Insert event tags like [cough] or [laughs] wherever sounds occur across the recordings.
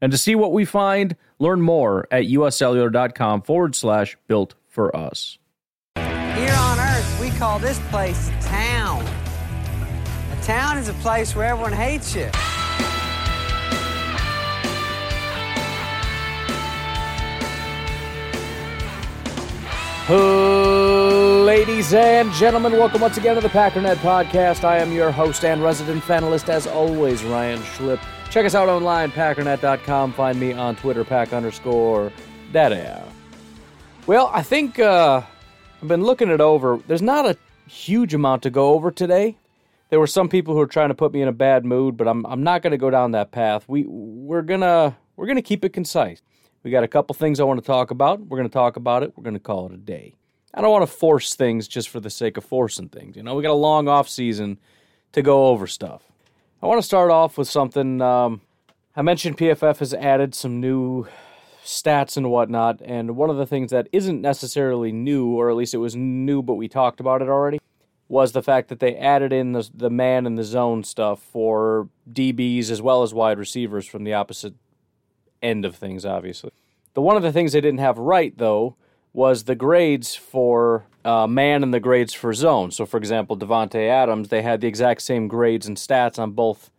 And to see what we find, learn more at uscellular.com forward slash built for us. Here on Earth, we call this place town. A town is a place where everyone hates you. Ladies and gentlemen, welcome once again to the Packernet Podcast. I am your host and resident fanalist, as always, Ryan Schlip. Check us out online, packernet.com. Find me on Twitter, pack underscore data. Well, I think uh, I've been looking it over. There's not a huge amount to go over today. There were some people who were trying to put me in a bad mood, but I'm I'm not going to go down that path. We we're gonna we're gonna keep it concise. We got a couple things I want to talk about. We're going to talk about it. We're going to call it a day. I don't want to force things just for the sake of forcing things. You know, we got a long off season to go over stuff. I want to start off with something. Um, I mentioned PFF has added some new stats and whatnot, and one of the things that isn't necessarily new, or at least it was new, but we talked about it already, was the fact that they added in the the man and the zone stuff for DBs as well as wide receivers from the opposite end of things. Obviously, the one of the things they didn't have right though was the grades for uh, man and the grades for zone. So, for example, Davante Adams, they had the exact same grades and stats on both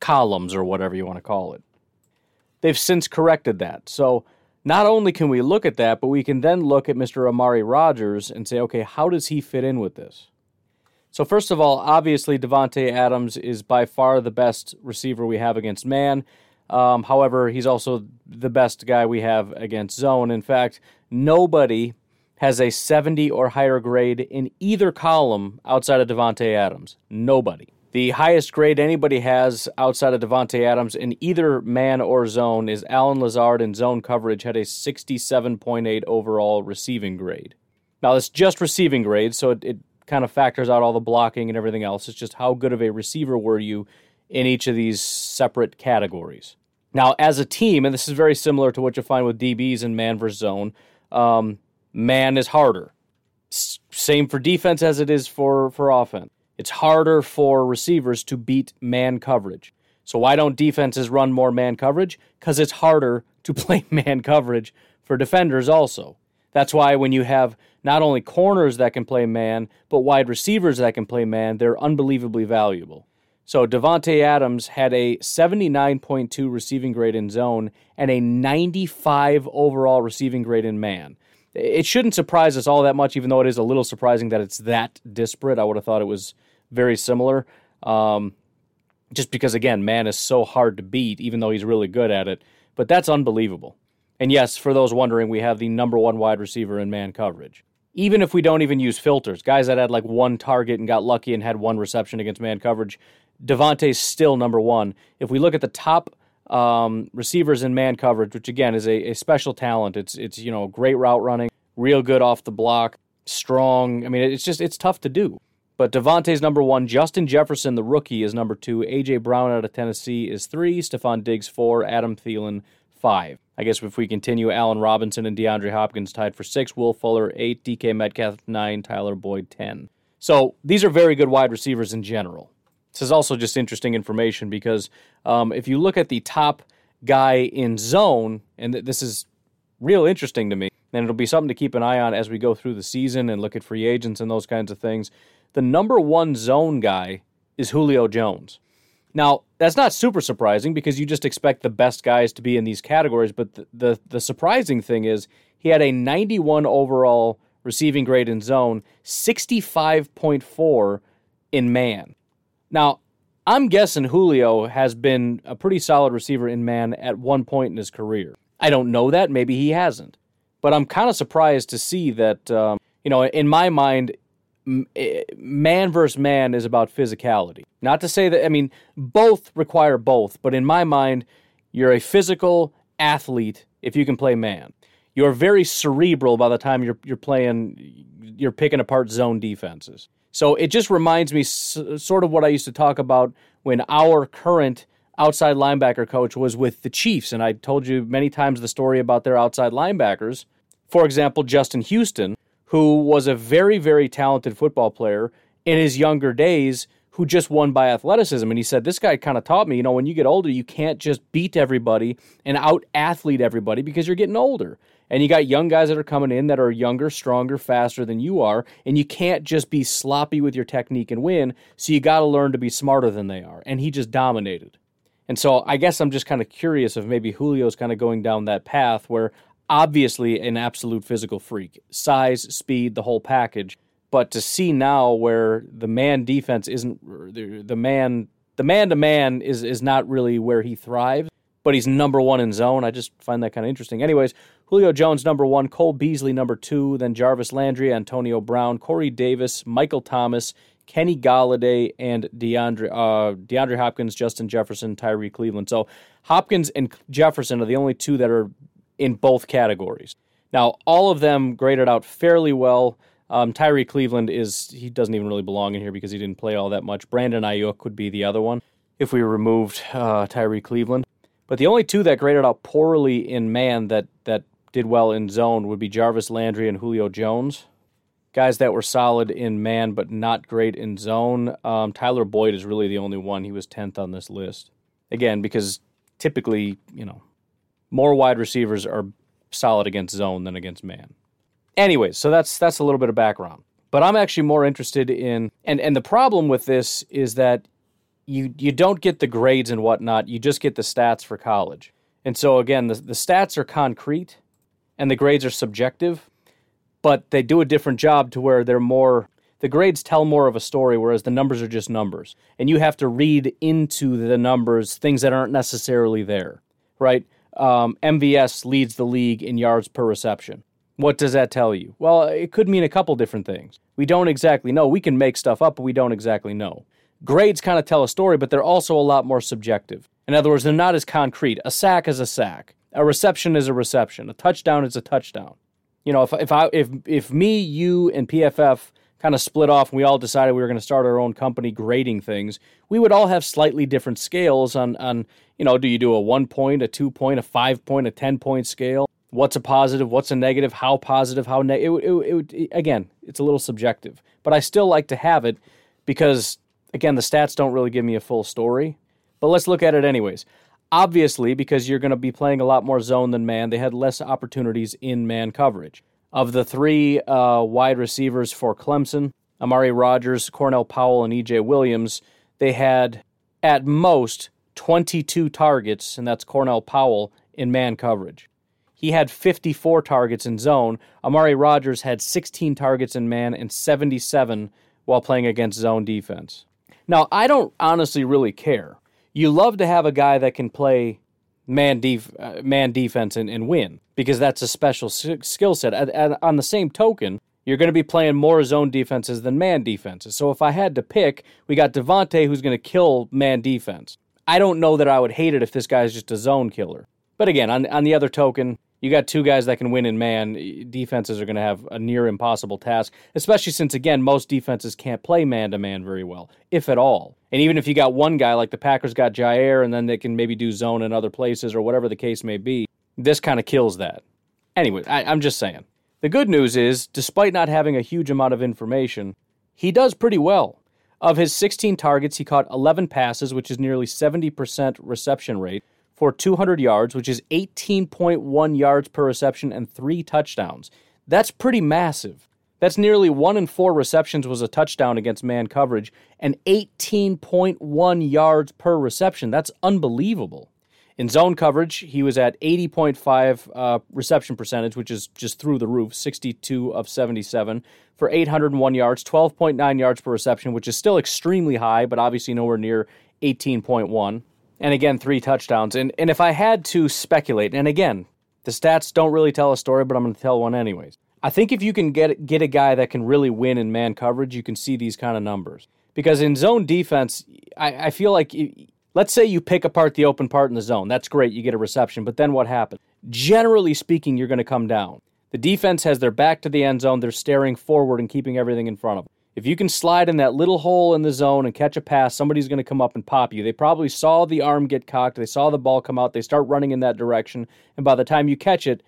columns or whatever you want to call it. They've since corrected that. So, not only can we look at that, but we can then look at Mr. Amari Rodgers and say, okay, how does he fit in with this? So, first of all, obviously, Davante Adams is by far the best receiver we have against man. Um, however, he's also the best guy we have against zone. In fact, nobody has a 70 or higher grade in either column outside of Davante Adams. Nobody. The highest grade anybody has outside of Davante Adams in either man or zone is Allen Lazard in zone coverage had a 67.8 overall receiving grade. Now, that's just receiving grade, so it, it kind of factors out all the blocking and everything else. It's just how good of a receiver were you in each of these separate categories. Now, as a team, and this is very similar to what you find with DBs in man versus zone, um, man is harder. S- same for defense as it is for, for offense. It's harder for receivers to beat man coverage. So, why don't defenses run more man coverage? Because it's harder to [laughs] play man coverage for defenders, also. That's why when you have not only corners that can play man, but wide receivers that can play man, they're unbelievably valuable. So Davante Adams had a 79.2 receiving grade in zone and a 95 overall receiving grade in man. It shouldn't surprise us all that much, even though it is a little surprising that it's that disparate. I would have thought it was very similar. Um, just because, again, man is so hard to beat, even though he's really good at it. But that's unbelievable. And yes, for those wondering, we have the number one wide receiver in man coverage. Even if we don't even use filters, guys that had like one target and got lucky and had one reception against man coverage, Davante's still number one. If we look at the top um, receivers in man coverage, which again is a, a, special talent, it's it's you know great route running, real good off the block, strong. I mean, it's just it's tough to do. But Davante's number one. Justin Jefferson, the rookie, is number two. AJ Brown out of Tennessee is three. Stefon Diggs four. Adam Thielen five. I guess if we continue, Allen Robinson and DeAndre Hopkins tied for six. Will Fuller eight. DK Metcalf nine. Tyler Boyd ten. So these are very good wide receivers in general. This is also just interesting information because um, if you look at the top guy in zone, and this is real interesting to me, and it'll be something to keep an eye on as we go through the season and look at free agents and those kinds of things. The number one zone guy is Julio Jones. Now, that's not super surprising because you just expect the best guys to be in these categories, but the, the, the surprising thing is he had a 91 overall receiving grade in zone, 65.4 in man. Now, I'm guessing Julio has been a pretty solid receiver in man at one point in his career. I don't know that. Maybe he hasn't. But I'm kind of surprised to see that, um, you know, in my mind, eh, man versus man is about physicality. Not to say that, I mean, both require both, but in my mind, you're a physical athlete if you can play man. You're very cerebral by the time you're you're playing you're picking apart zone defenses. So it just reminds me sort of what I used to talk about when our current outside linebacker coach was with the Chiefs and I told you many times the story about their outside linebackers. For example, Justin Houston, who was a very very talented football player in his younger days who just won by athleticism. And he said, This guy kind of taught me, you know, when you get older, you can't just beat everybody and out athlete everybody because you're getting older. And you got young guys that are coming in that are younger, stronger, faster than you are. And you can't just be sloppy with your technique and win. So you got to learn to be smarter than they are. And he just dominated. And so I guess I'm just kind of curious if maybe Julio's kind of going down that path where obviously an absolute physical freak, size, speed, the whole package. But to see now where the man defense isn't the man the man to man is is not really where he thrives, but he's number one in zone. I just find that kind of interesting. Anyways, Julio Jones number one, Cole Beasley number two, then Jarvis Landry, Antonio Brown, Corey Davis, Michael Thomas, Kenny Golladay, and DeAndre uh, DeAndre Hopkins, Justin Jefferson, Tyrie Cleveland. So Hopkins and Jefferson are the only two that are in both categories. Now all of them graded out fairly well. Um, Tyrie Cleveland is he doesn't even really belong in here because he didn't play all that much. Brandon Aiyuk would be the other one if we removed uh, Tyrie Cleveland. But the only two that graded out poorly in man that that did well in zone would be Jarvis Landry and Julio Jones. Guys that were solid in man but not great in zone. Um, Tyler Boyd is really the only one. He was tenth on this list. Again, because typically, you know, more wide receivers are solid against zone than against man. Anyways, so that's that's a little bit of background. But I'm actually more interested in and and the problem with this is that you you don't get the grades and whatnot. You just get the stats for college. And so again, the, the stats are concrete and the grades are subjective, but they do a different job to where they're more the grades tell more of a story, whereas the numbers are just numbers. And you have to read into the numbers things that aren't necessarily there, right? Um, MVS leads the league in yards per reception. What does that tell you? Well, it could mean a couple different things. We don't exactly know. We can make stuff up, but we don't exactly know. Grades kind of tell a story, but they're also a lot more subjective. In other words, they're not as concrete. A sack is a sack. A reception is a reception. A touchdown is a touchdown. You know, if if I if if me, you, and PFF kind of split off and we all decided we were going to start our own company grading things, we would all have slightly different scales on on you know, do you do a one point, a two point, a five point, a ten point scale? what's a positive, what's a negative, how positive, how negative. It, it, it, again, it's a little subjective, but I still like to have it because, again, the stats don't really give me a full story. But let's look at it anyways. Obviously, because you're going to be playing a lot more zone than man, they had less opportunities in man coverage. Of the three uh, wide receivers for Clemson, Amari Rodgers, Cornell Powell, and EJ Williams, they had at most 22 targets, and that's Cornell Powell, in man coverage. He had 54 targets in zone. Amari Rodgers had 16 targets in man and 77 while playing against zone defense. Now, I don't honestly really care. You love to have a guy that can play man def- uh, man defense and, and, win because that's a special s- skill set. And, and on the same token, you're going to be playing more zone defenses than man defenses. So if I had to pick, we got Davante who's going to kill man defense. I don't know that I would hate it if this guy's just a zone killer. But again, on, on the other token, you got two guys that can win in man. Defenses are going to have a near impossible task, especially since, again, most defenses can't play man to man very well, if at all. And even if you got one guy, like the Packers got Jaire, and then they can maybe do zone in other places or whatever the case may be, this kind of kills that. Anyway, I, I'm just saying. The good news is, despite not having a huge amount of information, he does pretty well. Of his 16 targets, he caught 11 passes, which is nearly 70% reception rate for 200 yards, which is 18.1 yards per reception and three touchdowns. That's pretty massive. That's nearly one in four receptions was a touchdown against man coverage and 18.1 yards per reception. That's unbelievable. In zone coverage, he was at 80.5 uh, reception percentage, which is just through the roof, 62 of 77 for 801 yards, 12.9 yards per reception, which is still extremely high, but obviously nowhere near 18.1 and again three touchdowns. And and if I had to speculate, and again, the stats don't really tell a story, but I'm going to tell one anyways. I think if you can get get a guy that can really win in man coverage, you can see these kind of numbers. Because in zone defense, I, I feel like Let's say you pick apart the open part in the zone. That's great. You get a reception. But then what happens? Generally speaking, you're going to come down. The defense has their back to the end zone. They're staring forward and keeping everything in front of them. If you can slide in that little hole in the zone and catch a pass, somebody's going to come up and pop you. They probably saw the arm get cocked. They saw the ball come out. They start running in that direction. And by the time you catch it,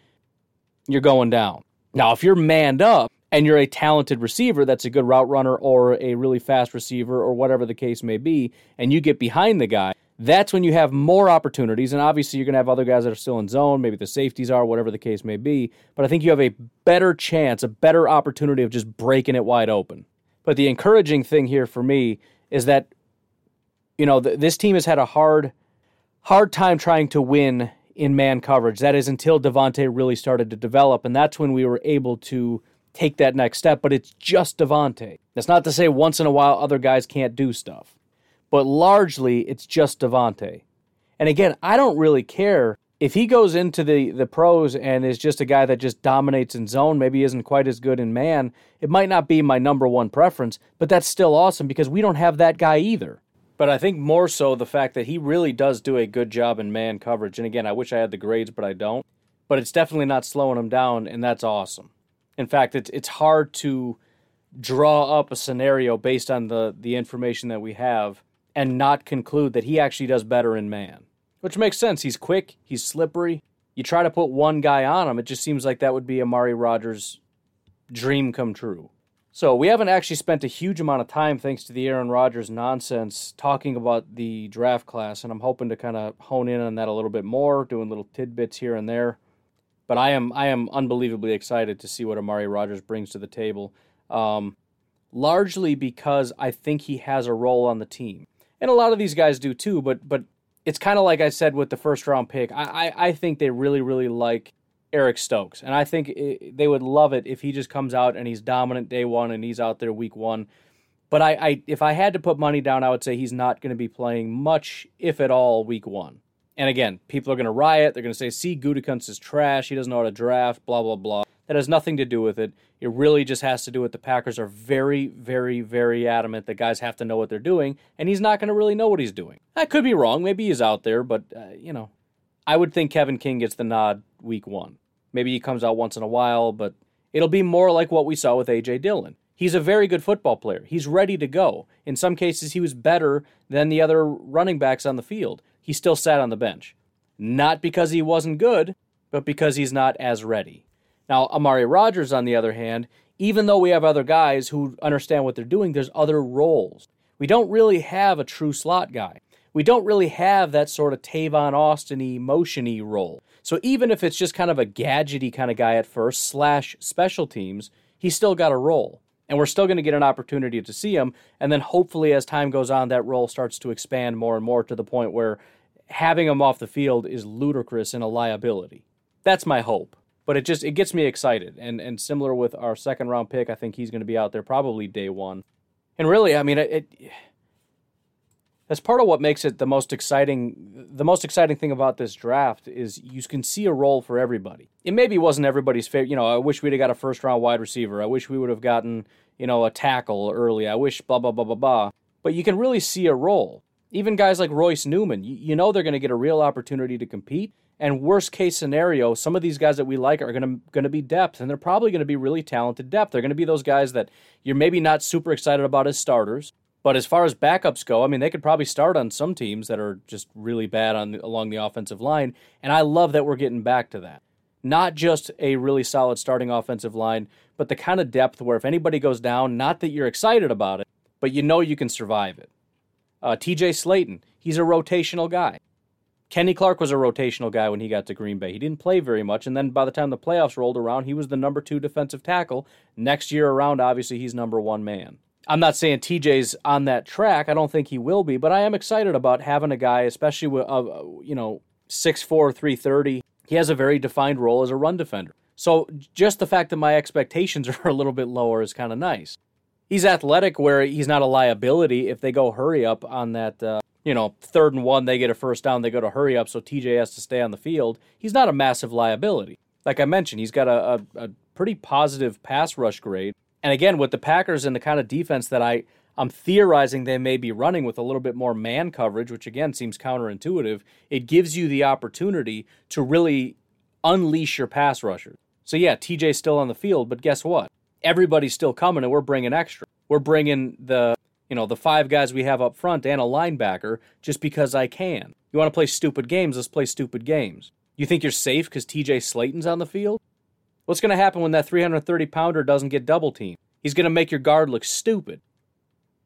you're going down. Now, if you're manned up and you're a talented receiver that's a good route runner or a really fast receiver or whatever the case may be, and you get behind the guy, that's when you have more opportunities. And obviously, you're going to have other guys that are still in zone. Maybe the safeties are, whatever the case may be. But I think you have a better chance, a better opportunity of just breaking it wide open. But the encouraging thing here for me is that, you know, th- this team has had a hard, hard time trying to win in man coverage. That is until Davante really started to develop. And that's when we were able to take that next step. But it's just Davante. That's not to say once in a while other guys can't do stuff but largely it's just Davante. And again, I don't really care if he goes into the the pros and is just a guy that just dominates in zone, maybe isn't quite as good in man. It might not be my number one preference, but that's still awesome because we don't have that guy either. But I think more so the fact that he really does do a good job in man coverage. And again, I wish I had the grades, but I don't. But it's definitely not slowing him down, and that's awesome. In fact, it's it's hard to draw up a scenario based on the the information that we have and not conclude that he actually does better in man. Which makes sense. He's quick, he's slippery. You try to put one guy on him, it just seems like that would be Amari Rodgers' dream come true. So we haven't actually spent a huge amount of time, thanks to the Aaron Rodgers nonsense, talking about the draft class, and I'm hoping to kind of hone in on that a little bit more, doing little tidbits here and there. But I am I am unbelievably excited to see what Amari Rodgers brings to the table, um, largely because I think he has a role on the team and a lot of these guys do too. But but it's kind of like I said with the first round pick. I, I, I think they really really like Eric Stokes, and I think it, they would love it if he just comes out and he's dominant day one and he's out there week one. But I, I if I had to put money down, I would say he's not going to be playing much, if at all, week one. And again, people are going to riot. They're going to say, "See, Gutekunst is trash. He doesn't know how to draft." Blah blah blah. That has nothing to do with it. It really just has to do with the Packers are very, very, very adamant that guys have to know what they're doing, and he's not going to really know what he's doing. I could be wrong. Maybe he's out there, but, uh, you know, I would think Kevin King gets the nod week one. Maybe he comes out once in a while, but it'll be more like what we saw with A.J. Dillon. He's a very good football player. He's ready to go. In some cases, he was better than the other running backs on the field. He still sat on the bench. Not because he wasn't good, but because he's not as ready. Now, Amari Rodgers, on the other hand, even though we have other guys who understand what they're doing, there's other roles. We don't really have a true slot guy. We don't really have that sort of Tavon Austin-y, motiony role. So even if it's just kind of a gadgety kind of guy at first, slash special teams, he's still got a role. And we're still going to get an opportunity to see him. And then hopefully, as time goes on, that role starts to expand more and more to the point where having him off the field is ludicrous and a liability. That's my hope but it just it gets me excited. And and similar with our second round pick, I think he's going to be out there probably day one. And really, I mean, it, it that's part of what makes it the most exciting. The most exciting thing about this draft is you can see a role for everybody. It maybe wasn't everybody's favorite. You know, I wish we'd have got a first round wide receiver. I wish we would have gotten you know a tackle early. I wish blah blah blah blah blah. But you can really see a role. Even guys like Royce Newman, you, you know they're going to get a real opportunity to compete. And worst case scenario, some of these guys that we like are gonna gonna be depth, and they're probably gonna be really talented depth. They're gonna be those guys that you're maybe not super excited about as starters, but as far as backups go, I mean, they could probably start on some teams that are just really bad on the, along the offensive line. And I love that we're getting back to that. Not just a really solid starting offensive line, but the kind of depth where if anybody goes down, not that you're excited about it, but you know you can survive it. Uh, TJ Slaton, he's a rotational guy. Kenny Clark was a rotational guy when he got to Green Bay. He didn't play very much, and then by the time the playoffs rolled around, he was the number two defensive tackle. Next year around, obviously, he's number one man. I'm not saying TJ's on that track. I don't think he will be, but I am excited about having a guy, especially with, uh, you know, 6'4", 330. He has a very defined role as a run defender. So just the fact that my expectations [laughs] are a little bit lower is kind of nice. He's athletic where he's not a liability if they go hurry up on that uh, you know, third and one, they get a first down, they go to hurry up, so TJ has to stay on the field. He's not a massive liability. Like I mentioned, he's got a, a, a pretty positive pass rush grade. And again, with the Packers and the kind of defense that I, I'm theorizing they may be running with a little bit more man coverage, which again seems counterintuitive. It gives you the opportunity to really unleash your pass rushers. So yeah, TJ's still on the field, but guess what? Everybody's still coming, and we're bringing extra. We're bringing the you know the five guys we have up front and a linebacker just because I can. You want to play stupid games? Let's play stupid games. You think you're safe because TJ Slaton's on the field? What's going to happen when that 330 pounder doesn't get double teamed? He's going to make your guard look stupid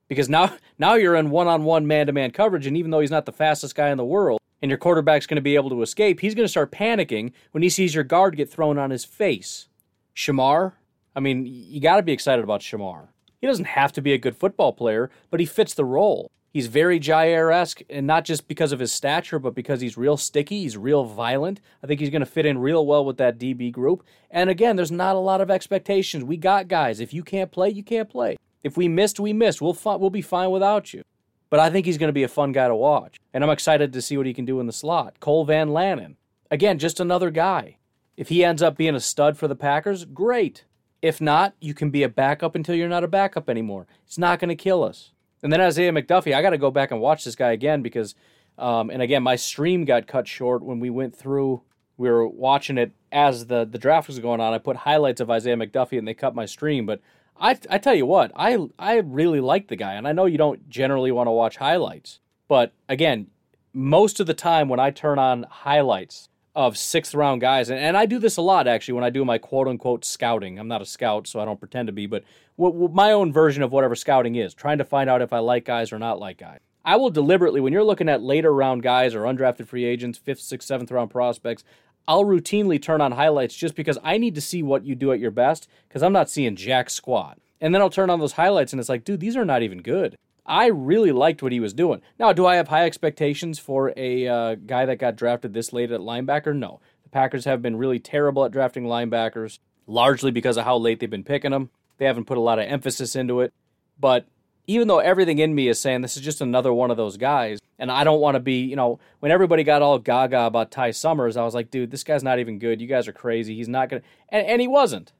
because now now you're in one-on-one man-to-man coverage and even though he's not the fastest guy in the world and your quarterback's going to be able to escape he's going to start panicking when he sees your guard get thrown on his face Shemar, I mean you got to be excited about Shemar he doesn't have to be a good football player but he fits the role he's very Jaire-esque and not just because of his stature but because he's real sticky he's real violent I think he's going to fit in real well with that DB group and again there's not a lot of expectations we got guys if you can't play you can't play if we missed, we missed. We'll fi- we'll be fine without you. But I think he's going to be a fun guy to watch, and I'm excited to see what he can do in the slot. Cole Van Lanen, again, just another guy. If he ends up being a stud for the Packers, great. If not, you can be a backup until you're not a backup anymore. It's not going to kill us. And then Isaiah McDuffie, I got to go back and watch this guy again because, um, and again, my stream got cut short when we went through. We were watching it as the the draft was going on. I put highlights of Isaiah McDuffie and they cut my stream, but I I tell you what, I I really like the guy, and I know you don't generally want to watch highlights, but again, most of the time when I turn on highlights of sixth round guys, and, and I do this a lot actually when I do my quote unquote scouting. I'm not a scout, so I don't pretend to be, but w- w- my own version of whatever scouting is, trying to find out if I like guys or not like guys. I will deliberately, when you're looking at later round guys or undrafted free agents, fifth, sixth, seventh round prospects, I'll routinely turn on highlights just because I need to see what you do at your best because I'm not seeing jack squat. And then I'll turn on those highlights and it's like, dude, these are not even good. I really liked what he was doing. Now, do I have high expectations for a uh, guy that got drafted this late at linebacker? No. The Packers have been really terrible at drafting linebackers, largely because of how late they've been picking them. They haven't put a lot of emphasis into it. But even though everything in me is saying this is just another one of those guys, and I don't want to be, you know, when everybody got all gaga about Ty Summers, I was like, dude, this guy's not even good. You guys are crazy. He's not going to. And, and he wasn't.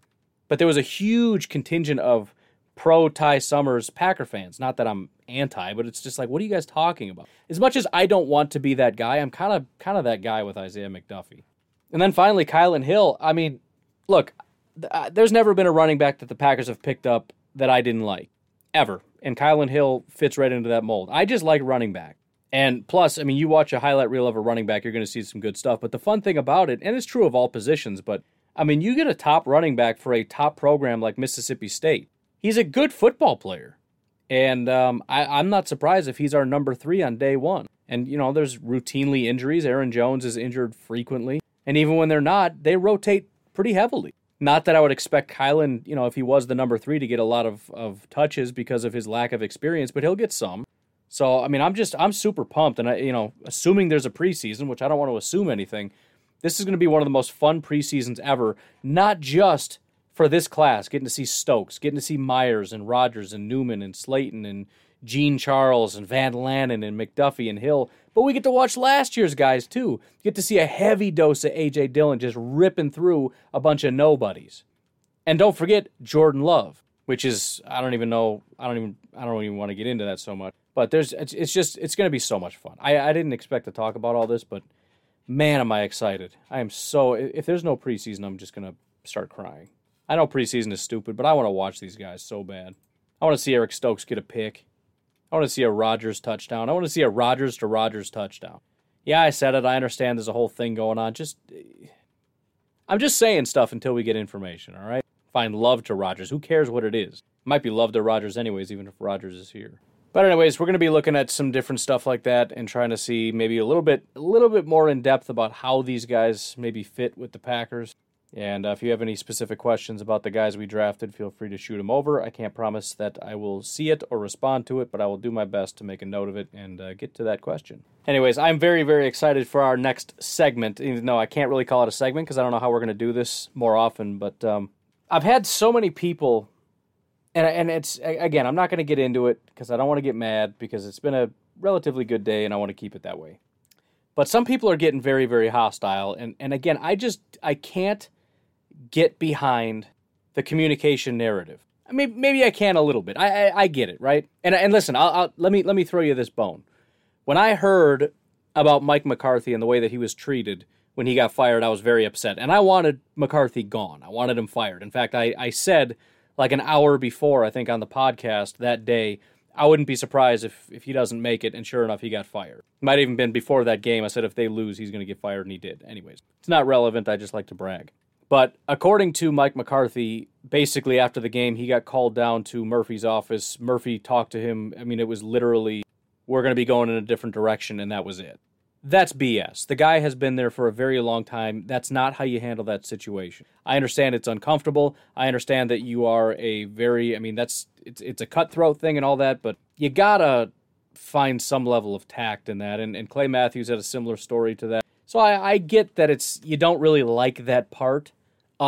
But there was a huge contingent of pro Ty Summers Packer fans. Not that I'm anti, but it's just like, what are you guys talking about? As much as I don't want to be that guy, I'm kind of kind of that guy with Isaiah McDuffie. And then finally, Kylin Hill. I mean, look, uh, there's never been a running back that the Packers have picked up that I didn't like, ever. And Kylin Hill fits right into that mold. I just like running back. And plus, I mean, you watch a highlight reel of a running back, you're going to see some good stuff. But the fun thing about it, and it's true of all positions, but I mean, you get a top running back for a top program like Mississippi State. He's a good football player. And um, I, am not surprised if he's our number three on day one. And, you know, there's routinely injuries. Aaron Jones is injured frequently. And even when they're not, they rotate pretty heavily. Not that I would expect Kylin, you know, if he was the number three, to get a lot of, of touches because of his lack of experience, but he'll get some. So I mean, I'm just I'm super pumped, and I you know, assuming there's a preseason, which I don't want to assume anything, this is going to be one of the most fun preseasons ever. Not just for this class, getting to see Stokes, getting to see Myers and Rodgers and Newman and Slaton and Jean-Charles and Van Lanen and McDuffie and Hill, but we get to watch last year's guys too. Get to see a heavy dose of AJ Dillon just ripping through a bunch of nobodies. And don't forget Jordan Love, which is I don't even know I don't even I don't even want to get into that so much. But there's it's, it's just it's going to be so much fun. I I didn't expect to talk about all this, but man, am I excited! I am so. If there's no preseason, I'm just going to start crying. I know preseason is stupid, but I want to watch these guys so bad. I want to see Eric Stokes get a pick. I want to see a Rodgers touchdown. I want to see a Rodgers to Rodgers touchdown. Yeah, I said it. I understand there's a whole thing going on. Just I'm just saying stuff until we get information, all right? Find love to Rodgers. Who cares what it is? Might be love to Rodgers anyways, even if Rodgers is here. But anyways, we're going to be looking at some different stuff like that and trying to see maybe a little bit a little bit more in depth about how these guys maybe fit with the Packers. And uh, if you have any specific questions about the guys we drafted, feel free to shoot them over. I can't promise that I will see it or respond to it, but I will do my best to make a note of it and uh, get to that question. Anyways, I'm very, very excited for our next segment, even though I can't really call it a segment because I don't know how we're going to do this more often. But um, I've had so many people and and it's again, I'm not going to get into it because I don't want to get mad because it's been a relatively good day and I want to keep it that way. But some people are getting very very hostile and and again, I just I can't get behind the communication narrative. I mean, maybe I can a little bit. I I, I get it, right? And and listen, I'll, I'll, let me let me throw you this bone. When I heard about Mike McCarthy and the way that he was treated when he got fired, I was very upset, and I wanted McCarthy gone. I wanted him fired. In fact, I I said like an hour before, I think on the podcast that day, I wouldn't be surprised if if he doesn't make it. And sure enough, he got fired. Might even been before that game. I said if they lose, he's going to get fired, and he did. Anyways, it's not relevant. I just like to brag. But according to Mike McCarthy, basically after the game, he got called down to Murphy's office. Murphy talked to him. I mean, it was literally, we're going to be going in a different direction, and that was it. That's BS. The guy has been there for a very long time. That's not how you handle that situation. I understand it's uncomfortable. I understand that you are a very, I mean, that's, it's, it's a cutthroat thing and all that, but you gotta find some level of tact in that. And, and Clay Matthews had a similar story to that. So I, I get that it's, you don't really like that part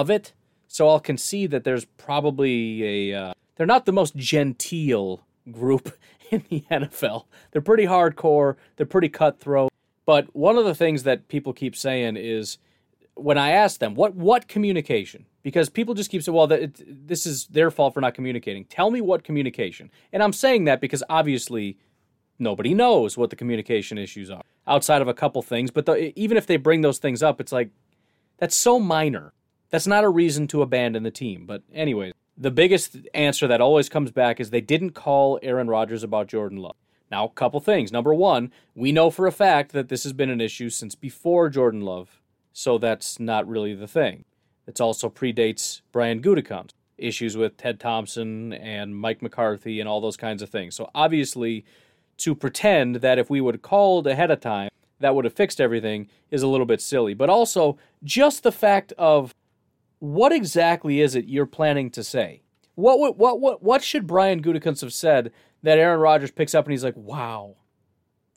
of it. So I'll concede that there's probably a. Uh, they're not the most genteel group [laughs] in the NFL. They're pretty hardcore. They're pretty cutthroat. But one of the things that people keep saying is when I ask them what what communication, because people just keep saying, "Well, it, this is their fault for not communicating." Tell me what communication. And I'm saying that because obviously nobody knows what the communication issues are outside of a couple things. But the, even if they bring those things up, it's like that's so minor. That's not a reason to abandon the team. But, anyways, the biggest answer that always comes back is they didn't call Aaron Rodgers about Jordan Love. Now, a couple things. Number one, we know for a fact that this has been an issue since before Jordan Love, so that's not really the thing. It also predates Brian Gutekunst, issues with Ted Thompson and Mike McCarthy and all those kinds of things. So obviously, to pretend that if we would have called ahead of time, that would have fixed everything is a little bit silly. But also, just the fact of what exactly is it you're planning to say? What what what what should Brian Gutekunst have said that Aaron Rodgers picks up and he's like, "Wow,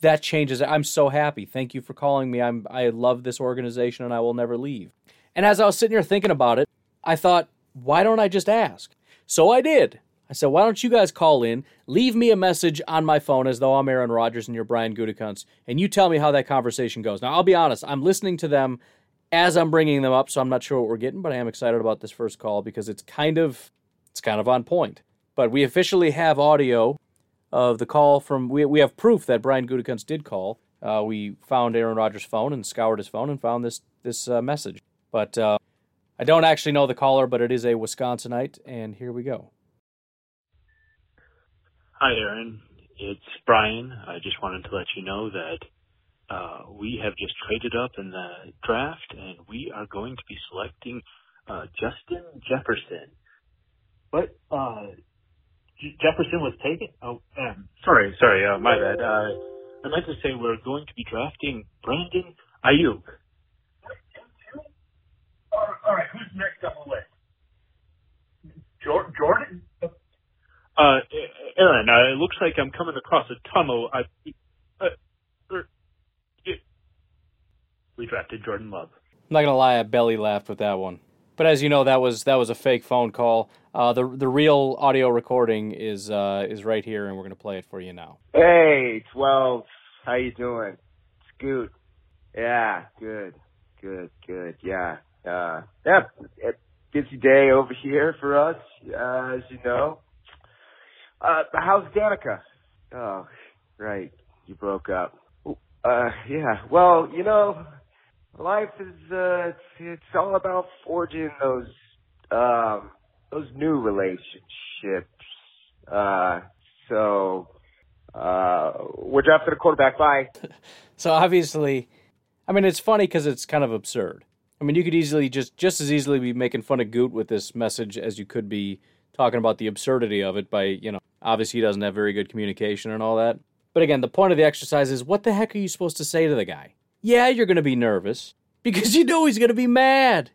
that changes. I'm so happy. Thank you for calling me. I'm I love this organization and I will never leave." And as I was sitting here thinking about it, I thought, "Why don't I just ask?" So I did. I said, "Why don't you guys call in, leave me a message on my phone as though I'm Aaron Rodgers and you're Brian Gutekunst, and you tell me how that conversation goes." Now, I'll be honest. I'm listening to them as I'm bringing them up, so I'm not sure what we're getting, but I am excited about this first call because it's kind of it's kind of on point. But we officially have audio of the call from we we have proof that Brian Gutekunst did call. Uh, we found Aaron Rodgers' phone and scoured his phone and found this this uh, message. But uh, I don't actually know the caller, but it is a Wisconsinite, and here we go. Hi, Aaron. It's Brian. I just wanted to let you know that uh, we have just traded up in the draft, and we are going to be selecting uh, Justin Jefferson. But Uh, J- Jefferson was taken? Oh, um, sorry, sorry, uh, my bad. Uh, I meant to say we're going to be drafting Brandon Aiyuk. All right, who's next on the list? Jordan? Uh, Aaron, uh, it looks like I'm coming across a tunnel. I, uh, er, we drafted Jordan Love. I'm not gonna lie, I belly laughed with that one. But as you know, that was that was a fake phone call. Uh, the the real audio recording is uh, is right here, and we're gonna play it for you now. Hey, twelve, how you doing? Scoot. Yeah, good, good, good. Yeah, uh, yeah. Busy day over here for us, uh, as you know. Uh, how's Danica? Oh, right, you broke up. Uh, yeah. Well, you know, life is uh it's, it's all about forging those um those new relationships. Uh so uh we're drafting a quarterback bye. [laughs] so obviously I mean it's funny cuz it's kind of absurd. I mean you could easily just just as easily be making fun of Goot with this message as you could be talking about the absurdity of it by, you know, obviously he doesn't have very good communication and all that. But again, the point of the exercise is what the heck are you supposed to say to the guy? Yeah, you're going to be nervous because [laughs] you know he's going to be mad.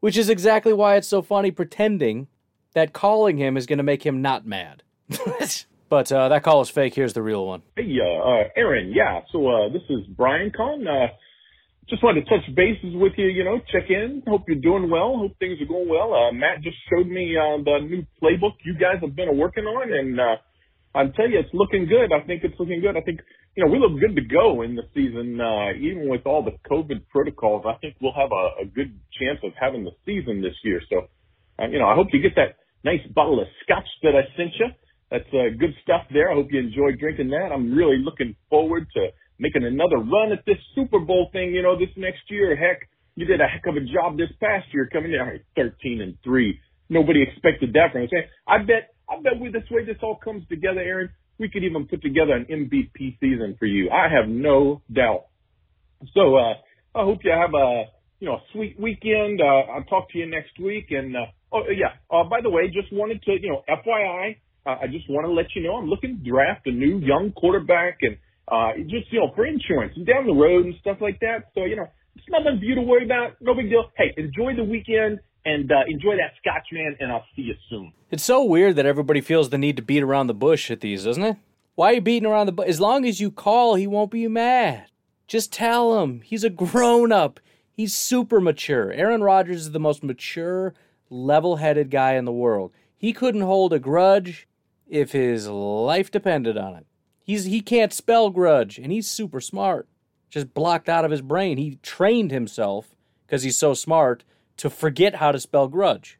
Which is exactly why it's so funny pretending that calling him is going to make him not mad. [laughs] but uh, that call is fake. Here's the real one. Hey, uh, uh, Aaron, yeah. So uh, this is Brian Con. Uh, just wanted to touch bases with you, you know, check in. Hope you're doing well. Hope things are going well. Uh, Matt just showed me uh, the new playbook you guys have been working on, and uh, I'll tell you, it's looking good. I think it's looking good. I think you know, we look good to go in the season, uh, even with all the COVID protocols. I think we'll have a, a good chance of having the season this year. So, uh, you know, I hope you get that nice bottle of scotch that I sent you. That's uh, good stuff there. I hope you enjoyed drinking that. I'm really looking forward to making another run at this Super Bowl thing, you know, this next year. Heck, you did a heck of a job this past year coming in. All right, 13 and 3. Nobody expected that from us. I bet, I bet with this way this all comes together, Aaron, we could even put together an MVP season for you. I have no doubt. So, uh, I hope you have a, you know, a sweet weekend. Uh, I'll talk to you next week. And, uh, oh, yeah, uh, by the way, just wanted to, you know, FYI, uh, I just want to let you know I'm looking to draft a new young quarterback and uh, just you know for insurance and down the road and stuff like that. So you know it's nothing for you to worry about. No big deal. Hey, enjoy the weekend and uh, enjoy that Scotch man, and I'll see you soon. It's so weird that everybody feels the need to beat around the bush at these, isn't it? Why are you beating around the bush? As long as you call, he won't be mad. Just tell him he's a grown up. He's super mature. Aaron Rodgers is the most mature, level headed guy in the world. He couldn't hold a grudge if his life depended on it. He's he can't spell grudge, and he's super smart. Just blocked out of his brain. He trained himself because he's so smart to forget how to spell grudge.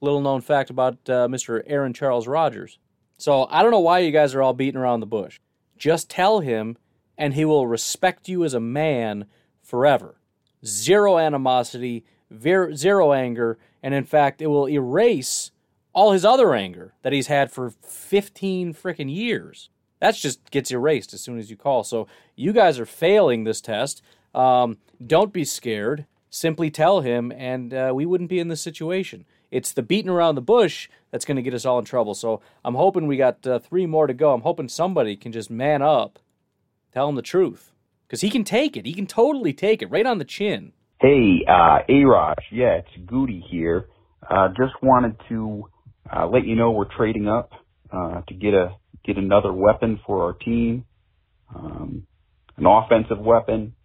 Little known fact about uh, Mr. Aaron Charles Rodgers. So I don't know why you guys are all beating around the bush. Just tell him, and he will respect you as a man forever. Zero animosity, zero anger, and in fact, it will erase all his other anger that he's had for 15 freaking years. That just gets erased as soon as you call. So you guys are failing this test. Um, don't be scared. Simply tell him, and uh, we wouldn't be in this situation. It's the beating around the bush that's going to get us all in trouble. So I'm hoping we got uh, three more to go. I'm hoping somebody can just man up, tell him the truth, because he can take it. He can totally take it right on the chin. Hey, uh. Yeah, it's Goody here. Uh, just wanted to uh, let you know we're trading up uh, to get a get another weapon for our team, um, an offensive weapon,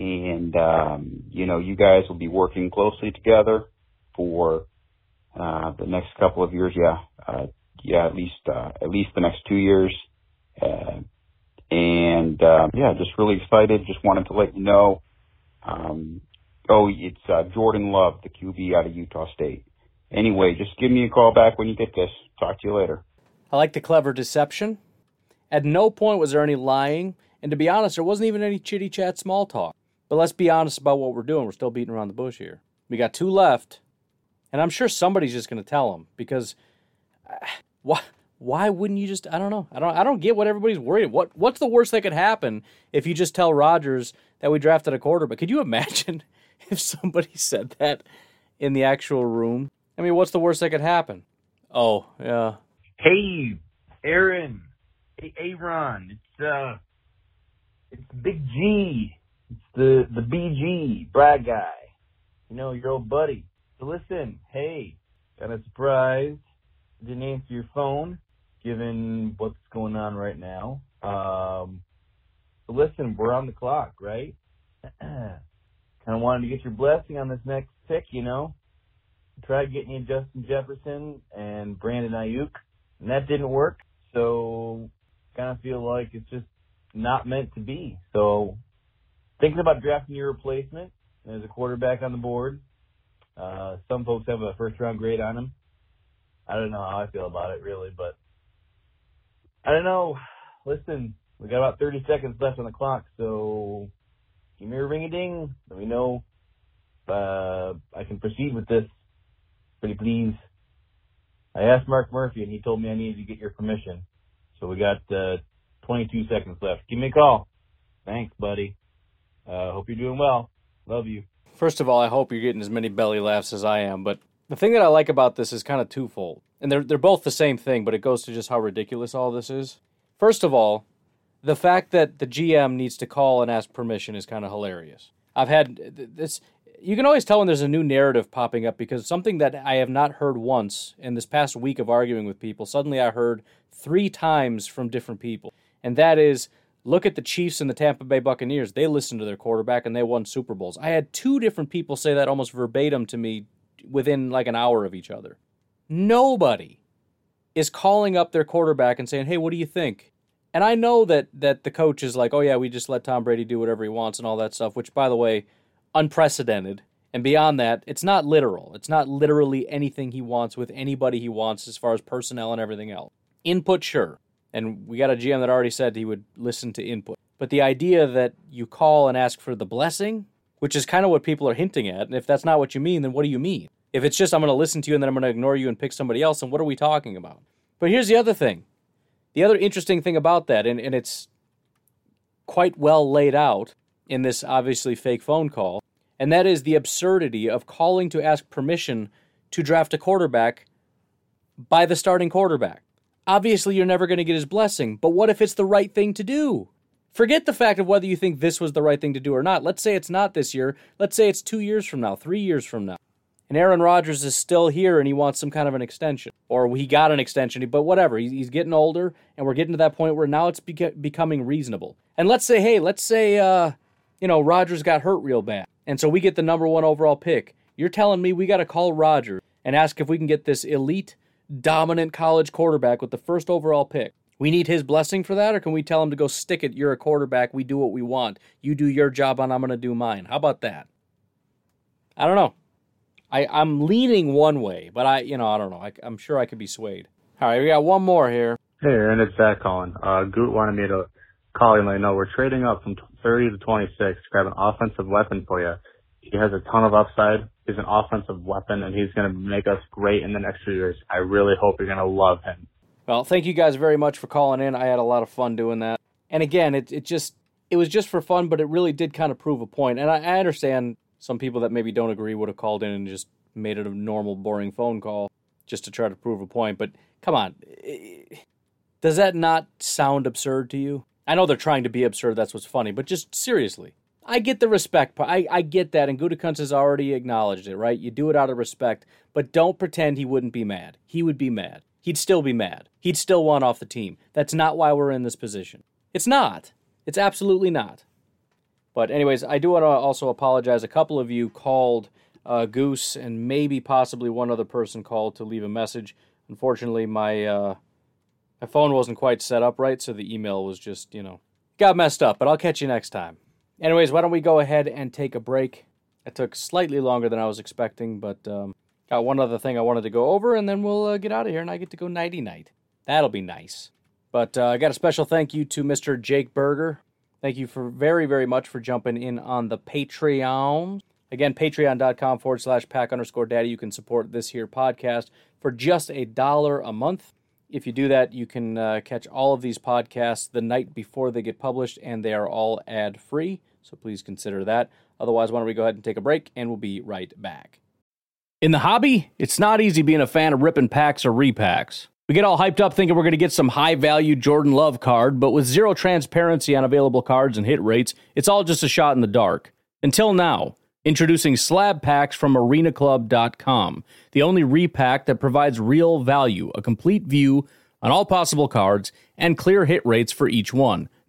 and um, you know you guys will be working closely together for uh, the next couple of years. Yeah, uh, yeah, at least uh, at least the next two years. Uh, and uh, yeah, just really excited. Just wanted to let you know. Um, oh, it's uh, Jordan Love, the QB out of Utah State. Anyway, just give me a call back when you get this. Talk to you later. I like the clever deception. At no point was there any lying, and to be honest, there wasn't even any chitty chat small talk. But let's be honest about what we're doing. We're still beating around the bush here. We got two left, and I'm sure somebody's just going to tell them because uh, [sighs] why? Why wouldn't you just? I don't know. I don't. I don't get what everybody's worried. What What's the worst that could happen if you just tell Rodgers that we drafted a quarterback? Could you imagine [laughs] if somebody said that in the actual room? I mean, what's the worst that could happen? Oh, yeah. Hey, Aaron. Hey, Aaron. It's uh, it's Big G. It's the the BG Brad guy. You know your old buddy. So listen, hey, kind of surprised didn't answer your phone, given what's going on right now. Um, so listen, we're on the clock, right? [clears throat] kind of wanted to get your blessing on this next pick, you know tried getting in Justin Jefferson and Brandon Aiyuk, and that didn't work. So kind of feel like it's just not meant to be. So thinking about drafting your replacement as a quarterback on the board. Uh, some folks have a first round grade on him. I don't know how I feel about it really, but I don't know. Listen, we got about 30 seconds left on the clock, so give me a ring a ding. Let me know if uh, I can proceed with this. Pretty please? I asked Mark Murphy and he told me I needed to get your permission. So we got uh, 22 seconds left. Give me a call. Thanks, buddy. Uh, hope you're doing well. Love you. First of all, I hope you're getting as many belly laughs as I am. But the thing that I like about this is kind of twofold, and they're they're both the same thing, but it goes to just how ridiculous all this is. First of all, the fact that the GM needs to call and ask permission is kind of hilarious. I've had this you can always tell when there's a new narrative popping up because something that I have not heard once in this past week of arguing with people, suddenly I heard three times from different people. And that is look at the Chiefs and the Tampa Bay Buccaneers. They listened to their quarterback and they won Super Bowls. I had two different people say that almost verbatim to me within like an hour of each other. Nobody is calling up their quarterback and saying, "Hey, what do you think?" And I know that that the coach is like, "Oh yeah, we just let Tom Brady do whatever he wants and all that stuff," which by the way, unprecedented And beyond that, it's not literal. It's not literally anything he wants with anybody he wants as far as personnel and everything else. Input, sure. And we got a GM that already said he would listen to input. But the idea that you call and ask for the blessing, which is kind of what people are hinting at, and if that's not what you mean, then what do you mean? If it's just I'm going to listen to you and then I'm going to ignore you and pick somebody else, and what are we talking about? But here's the other thing. The other interesting thing about that, and, and it's quite well laid out in this obviously fake phone call, and that is the absurdity of calling to ask permission to draft a quarterback by the starting quarterback. Obviously, you're never going to get his blessing, but what if it's the right thing to do? Forget the fact of whether you think this was the right thing to do or not. Let's say it's not this year. Let's say it's two years from now, three years from now. And Aaron Rodgers is still here and he wants some kind of an extension. Or he got an extension, but whatever. He's getting older and we're getting to that point where now it's becoming reasonable. And let's say, hey, let's say, uh, you know, Rodgers got hurt real bad. And so we get the number one overall pick. You're telling me we got to call Rodgers and ask if we can get this elite, dominant college quarterback with the first overall pick. We need his blessing for that, or can we tell him to go stick it? You're a quarterback. We do what we want. You do your job, and I'm going to do mine. How about that? I don't know. I, I'm leaning one way, but I, you know, I don't know. I, I'm sure I could be swayed. All right, we got one more here. Hey, Aaron, it's Zach calling. Uh, Goot wanted me to call and let you know we're trading up from 30 to 26 to grab an offensive weapon for you. He has a ton of upside. He's an offensive weapon, and he's going to make us great in the next few years. I really hope you're going to love him. Well, thank you guys very much for calling in. I had a lot of fun doing that. And again, it, it just it was just for fun, but it really did kind of prove a point. And I, I understand some people that maybe don't agree would have called in and just made it a normal, boring phone call just to try to prove a point. But come on, does that not sound absurd to you? I know they're trying to be absurd. That's what's funny. But just seriously, I get the respect part. I, I get that. And Gutekunst has already acknowledged it, right? You do it out of respect, but don't pretend he wouldn't be mad. He would be mad. He'd still be mad. He'd still want off the team. That's not why we're in this position. It's not. It's absolutely not. But, anyways, I do want to also apologize. A couple of you called uh, Goose and maybe possibly one other person called to leave a message. Unfortunately, my uh, my phone wasn't quite set up right, so the email was just, you know, got messed up. But I'll catch you next time. Anyways, why don't we go ahead and take a break? It took slightly longer than I was expecting, but um, got one other thing I wanted to go over, and then we'll uh, get out of here, and I get to go nighty night. That'll be nice. But uh, I got a special thank you to Mr. Jake Berger. Thank you for very, very much for jumping in on the Patreon. Again, patreon.com forward slash pack underscore daddy. You can support this here podcast for just a dollar a month. If you do that, you can uh, catch all of these podcasts the night before they get published, and they are all ad free. So please consider that. Otherwise, why don't we go ahead and take a break, and we'll be right back. In the hobby, it's not easy being a fan of ripping packs or repacks. We get all hyped up thinking we're going to get some high value Jordan Love card, but with zero transparency on available cards and hit rates, it's all just a shot in the dark. Until now. Introducing slab packs from arenaclub.com, the only repack that provides real value, a complete view on all possible cards, and clear hit rates for each one.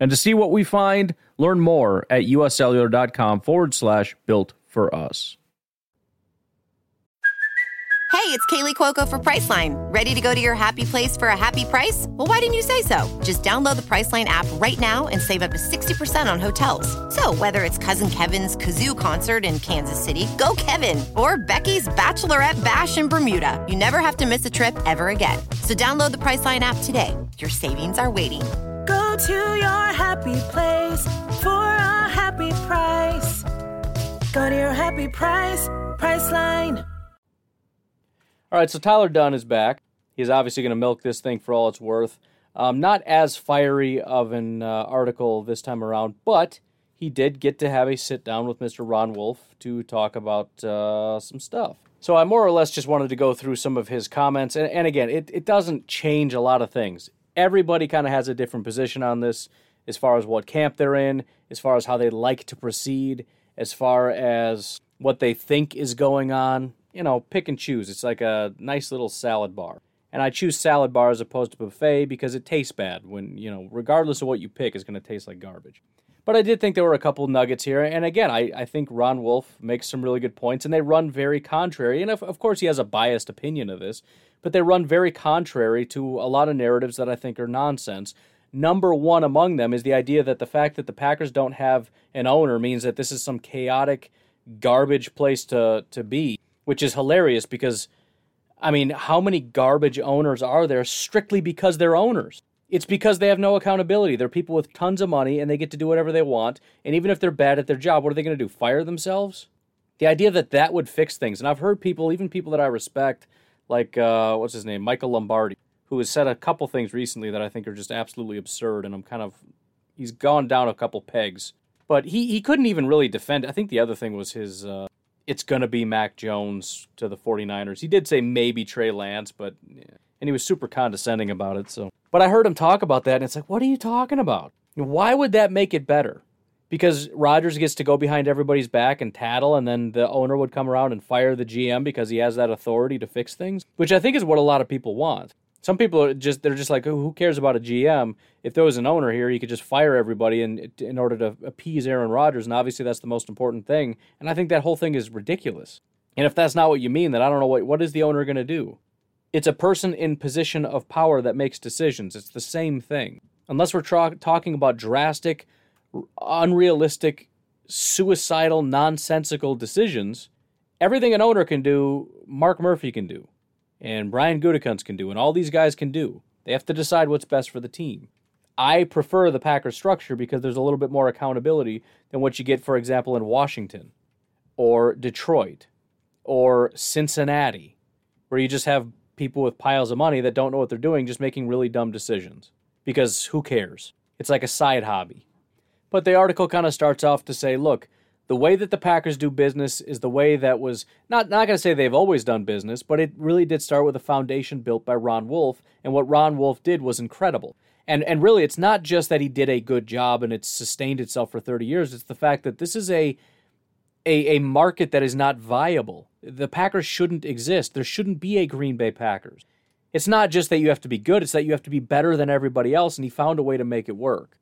And to see what we find, learn more at uscellular.com forward slash built for us. Hey, it's Kaley Cuoco for Priceline. Ready to go to your happy place for a happy price? Well, why didn't you say so? Just download the Priceline app right now and save up to 60% on hotels. So, whether it's Cousin Kevin's Kazoo concert in Kansas City, go Kevin, or Becky's Bachelorette Bash in Bermuda, you never have to miss a trip ever again. So, download the Priceline app today. Your savings are waiting. Go to your happy place for a happy price. Go to your happy price, Priceline. All right, so Tyler Dunne is back. He's obviously going to milk this thing for all it's worth. Um, not as fiery of an uh, article this time around, but he did get to have a sit down with Mr. Ron Wolf to talk about uh, some stuff. So I more or less just wanted to go through some of his comments. And, and again, it, it doesn't change a lot of things. Everybody kind of has a different position on this as far as what camp they're in, as far as how they like to proceed, as far as what they think is going on. You know, pick and choose. It's like a nice little salad bar. And I choose salad bar as opposed to buffet because it tastes bad when, you know, regardless of what you pick, it's going to taste like garbage. But I did think there were a couple nuggets here. And again, I, I think Ron Wolf makes some really good points, and they run very contrary. And of, of course, he has a biased opinion of this, but they run very contrary to a lot of narratives that I think are nonsense. Number one among them is the idea that the fact that the Packers don't have an owner means that this is some chaotic garbage place to, to be, which is hilarious because I mean, how many garbage owners are there strictly because they're owners? It's because they have no accountability. They're people with tons of money and they get to do whatever they want. And even if they're bad at their job, what are they going to do? Fire themselves? The idea that that would fix things. And I've heard people, even people that I respect, like, uh, what's his name? Michael Lombardi, who has said a couple things recently that I think are just absolutely absurd. And I'm kind of, he's gone down a couple pegs. But he, he couldn't even really defend. I think the other thing was his, uh, it's to be Mac Jones to the 49ers. He did say maybe Trey Lance, but and he was super condescending about it. So, but I heard him talk about that and it's like, what are you talking about? Why would that make it better? Because Rodgers gets to go behind everybody's back and tattle, and then the owner would come around and fire the GM because he has that authority to fix things, which I think is what a lot of people want. Some people are just they're just like, oh, who cares about a GM? If there was an owner here, he could just fire everybody in in order to appease Aaron Rodgers, and obviously that's the most important thing. And I think that whole thing is ridiculous. And if that's not what you mean, then I don't know what what is the owner going to do. It's a person in position of power that makes decisions. It's the same thing. Unless we're tra- talking about drastic, unrealistic, suicidal, nonsensical decisions, everything an owner can do, Mark Murphy can do and Brian Gutekunst can do, and all these guys can do. They have to decide what's best for the team. I prefer the Packers structure because there's a little bit more accountability than what you get, for example, in Washington or Detroit or Cincinnati, where you just have people with piles of money that don't know what they're doing just making really dumb decisions. Because who cares? It's like a side hobby. But the article kind of starts off to say, look, the way that the Packers do business is the way that was not not going to say they've always done business, but it really did start with a foundation built by Ron Wolf, and what Ron Wolf did was incredible. And and really, it's not just that he did a good job and it's sustained itself for 30 years. It's the fact that this is a a, a market that is not viable. The Packers shouldn't exist. There shouldn't be a Green Bay Packers. It's not just that you have to be good, it's that you have to be better than everybody else, and he found a way to make it work.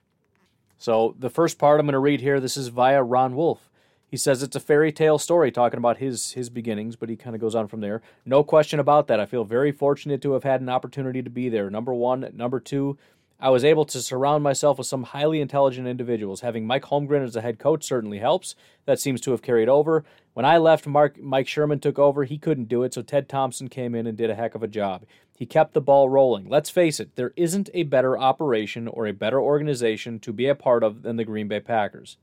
So the first part I'm going to read here, this is via Ron Wolf. He says it's a fairy tale story talking about his his beginnings, but he kind of goes on from there. No question about that. I feel very fortunate to have had an opportunity to be there. Number one, number two, I was able to surround myself with some highly intelligent individuals. Having Mike Holmgren as a head coach certainly helps. That seems to have carried over. When I left, Mark Mike Sherman took over. He couldn't do it, so Ted Thompson came in and did a heck of a job. He kept the ball rolling. Let's face it, there isn't a better operation or a better organization to be a part of than the Green Bay Packers.